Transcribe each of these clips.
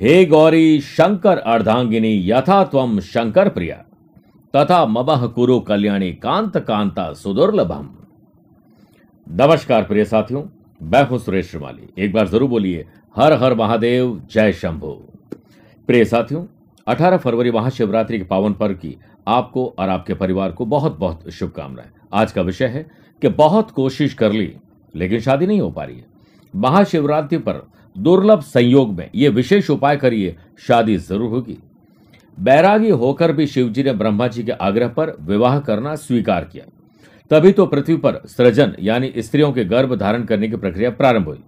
हे गौरी शंकर अर्धांगिनी यथा त्वम शंकर प्रिया। तथा मबह कुरु कल्याणी कांत कांता सुदुर्लभम। नमस्कार प्रिय साथियों, मैं हूँ सुरेश श्रीमाली। एक बार ज़रूर बोलिए, हर हर महादेव, जय शंभु। प्रिय साथियों 18 फरवरी महाशिवरात्रि के पावन पर्व की आपको और आपके परिवार को बहुत बहुत शुभकामनाएँ। आज का विषय है कि बहुत कोशिश कर ली, लेकिन शादी नहीं हो पा रही है। महाशिवरात्रि पर दुर्लभ संयोग में ये विशेष उपाय करिए, शादी ज़रूर होगी। बैरागी होकर भी शिवजी ने ब्रह्मा जी के आग्रह पर विवाह करना स्वीकार किया। तभी तो पृथ्वी पर सृजन यानी स्त्रियों के गर्भ धारण करने की प्रक्रिया प्रारंभ हुई।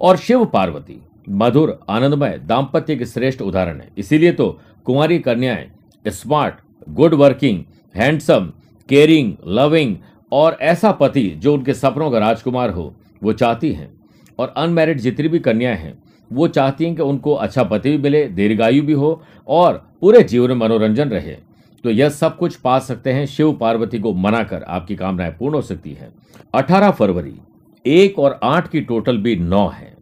और शिव पार्वती, मधुर, आनंदमय, दाम्पत्य के श्रेष्ठ उदाहरण है। इसीलिए तो कुंवारी कन्याएँ, smart, good working, handsome, caring, loving और ऐसा पति जो उनके सपनों का राजकुमार हो, वो चाहती हैं। और अनमैरिड जितनी भी कन्याएँ हैं, वो चाहती हैं कि उनको अच्छा पति भी मिले, दीर्घायु भी हो और पूरे जीवन में मनोरंजन रहे। तो यह सब कुछ पा सकते हैं शिव पार्वती को मनाकर आपकी कामनाएँ पूर्ण हो सकती है। 18 फरवरी, एक और आठ की टोटल भी नौ है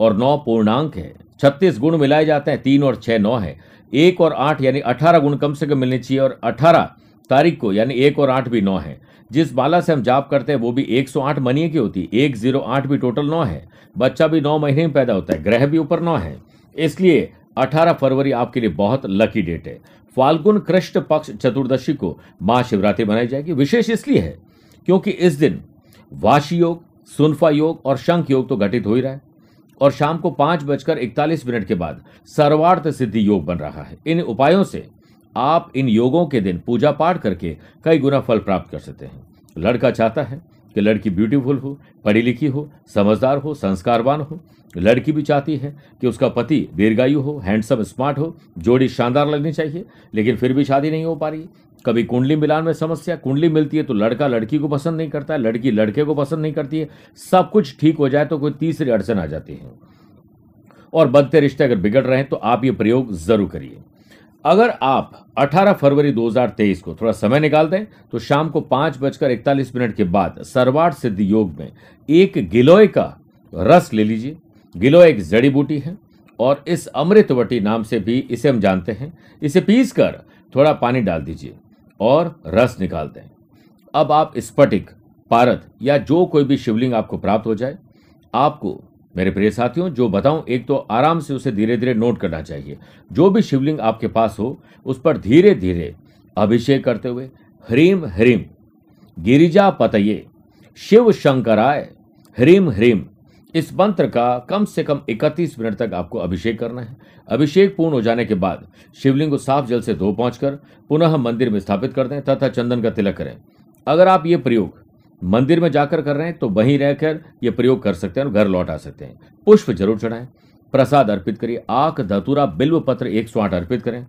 और नौ पूर्णांक है। छत्तीस गुण मिलाए जाते हैं, तीन और छह नौ है। एक और आठ, यानी अठारह गुण कम से कम मिलने चाहिए और अठारह तारीख को, यानी एक और आठ भी नौ है। जिस बाला से हम जाप करते हैं, वो भी 108 मनिए की होती है। एक ज़ीरो आठ भी टोटल नौ है। बच्चा भी नौ महीने में पैदा होता है। ग्रह भी ऊपर नौ है। इसलिए 18 फरवरी आपके लिए बहुत लकी डेट है। फाल्गुन कृष्ण पक्ष चतुर्दशी को महाशिवरात्रि मनाई जाएगी। विशेष इसलिए है क्योंकि इस दिन वाशी योग, सुनफा योग और शंख योग तो घटित हो ही रहा है। और शाम को पाँच बजकर इकतालीस मिनट के बाद सर्वार्थ सिद्धि योग बन रहा है। इन उपायों से आप इन योगों के दिन पूजा पाठ करके कई गुना फल प्राप्त कर सकते हैं। लड़का चाहता है कि लड़की ब्यूटीफुल हो पढ़ी लिखी हो, समझदार हो, संस्कारवान हो। लड़की भी चाहती है कि उसका पति दीर्घायु हो, हैंडसम, स्मार्ट हो, जोड़ी शानदार लगनी चाहिए, लेकिन फिर भी शादी नहीं हो पा रही। कभी कुंडली मिलान में समस्या, कुंडली मिलती है तो लड़का लड़की को पसंद नहीं करता है लड़की लड़के को पसंद नहीं करती है। सब कुछ ठीक हो जाए तो कोई तीसरी अड़चन आ जाती है। और बनते रिश्ते अगर बिगड़ रहे हैं तो आप ये प्रयोग ज़रूर करिए। अगर आप 18 फरवरी 2023 को थोड़ा समय निकाल दें तो शाम को पाँच बजकर इकतालीस मिनट के बाद सर्वार्थ सिद्ध योग में एक गिलोय का रस ले लीजिए। गिलोय एक जड़ी बूटी है और इस अमृतवटी नाम से भी इसे हम जानते हैं। इसे पीस कर थोड़ा पानी डाल दीजिए और रस निकाल दें। अब आप स्फटिक, पारद या जो कोई भी शिवलिंग आपको प्राप्त हो जाए, आपको मेरे प्रिय साथियों, जो बताऊँ, एक तो आराम से उसे धीरे धीरे नोट करना चाहिए। जो भी शिवलिंग आपके पास हो, उस पर धीरे धीरे अभिषेक करते हुए, ह्रीम ह्रीम, गिरिजा पतये, शिव शंकराय, ह्रीम ह्रीम, इस मंत्र का कम से कम 31 मिनट तक आपको अभिषेक करना है। अभिषेक पूर्ण हो जाने के बाद शिवलिंग को साफ़ जल से धो पहुंचकर पुनः मंदिर में स्थापित कर दें, तथा चंदन का तिलक करें। अगर आप ये प्रयोग मंदिर में जाकर कर रहे हैं तो वहीं रहकर ये प्रयोग कर सकते हैं और घर लौट आ सकते हैं। पुष्प ज़रूर चढ़ाएँ, प्रसाद अर्पित करिए आक धतुरा बिल्व पत्र एक सौ आठ अर्पित करें।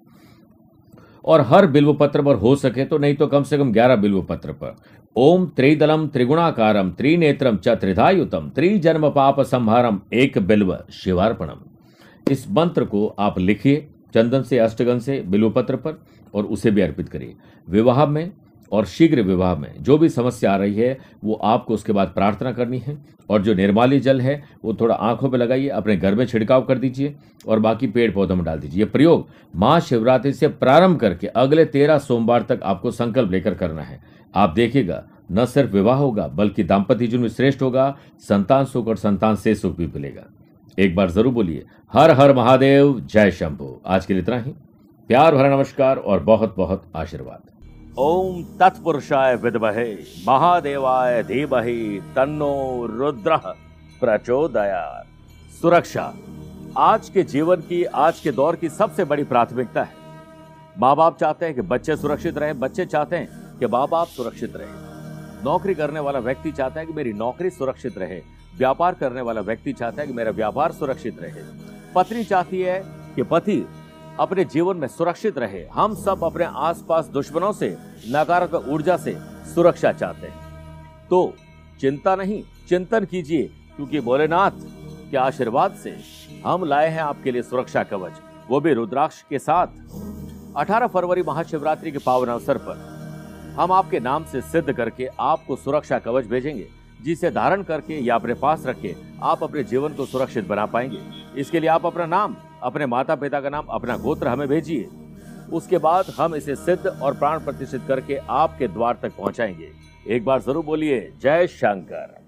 और हर बिल्व पत्र पर हो सके तो नहीं तो कम से कम ग्यारह बिल्व पत्र पर। ओम त्रिदलम त्रिगुणाकारम त्रिनेत्रम च त्रिधायुतम त्रिजन्म पाप संहारम एक बिल्व शिवार्पणम। इस मंत्र को आप लिखिए चंदन से, अष्टगन से बिल्व पत्र पर और उसे भी अर्पित करिए। विवाह में और शीघ्र विवाह में जो भी समस्या आ रही है, वो आपको उसके बाद प्रार्थना करनी है। और जो निर्माली जल है, वो थोड़ा आँखों पे लगाइए, अपने घर में छिड़काव कर दीजिए और बाकी पेड़ पौधों में डाल दीजिए। ये प्रयोग महाशिवरात्रि से प्रारंभ करके अगले तेरह सोमवार तक आपको संकल्प लेकर करना है। आप देखिएगा, न सिर्फ़ विवाह होगा, बल्कि दाम्पत्य जीवन में श्रेष्ठ होगा, संतान सुख और संतान से सुख भी मिलेगा। एक बार ज़रूर बोलिए, हर हर महादेव, जय शंभु। आज के लिए इतना ही। प्यार भरा नमस्कार और बहुत बहुत आशीर्वाद। ओम तत्पुरुषाय विद्महे महादेवाय धीमहि तन्नो रुद्र प्रचोदयात। सुरक्षा, आज के जीवन की, आज के दौर की सबसे बड़ी प्राथमिकता है। माँ बाप चाहते हैं कि बच्चे सुरक्षित रहें, बच्चे चाहते हैं कि माँ बाप सुरक्षित रहें। नौकरी करने वाला व्यक्ति चाहता है कि मेरी नौकरी सुरक्षित रहे। व्यापार करने वाला व्यक्ति चाहता है कि मेरा व्यापार सुरक्षित रहे। पत्नी चाहती है कि पति अपने जीवन में सुरक्षित रहे। हम सब अपने आसपास दुश्मनों से, नकारात्मक ऊर्जा से सुरक्षा चाहते हैं। तो चिंता नहीं, चिंतन कीजिए, क्योंकि भोलेनाथ के आशीर्वाद से हम लाए हैं आपके लिए सुरक्षा कवच। वो भी रुद्राक्ष के साथ। 18 फरवरी महाशिवरात्रि के पावन अवसर पर हम आपके नाम से सिद्ध करके आपको सुरक्षा कवच भेजेंगे। जिसे धारण करके या अपने पास रख के आप अपने जीवन को सुरक्षित बना पाएँगे। इसके लिए आप अपना नाम, अपने माता पिता का नाम, अपना गोत्र हमें भेजिए। उसके बाद हम इसे सिद्ध और प्राण प्रतिष्ठित करके आपके द्वार तक पहुंचाएँगे। एक बार ज़रूर बोलिए, जय शंकर.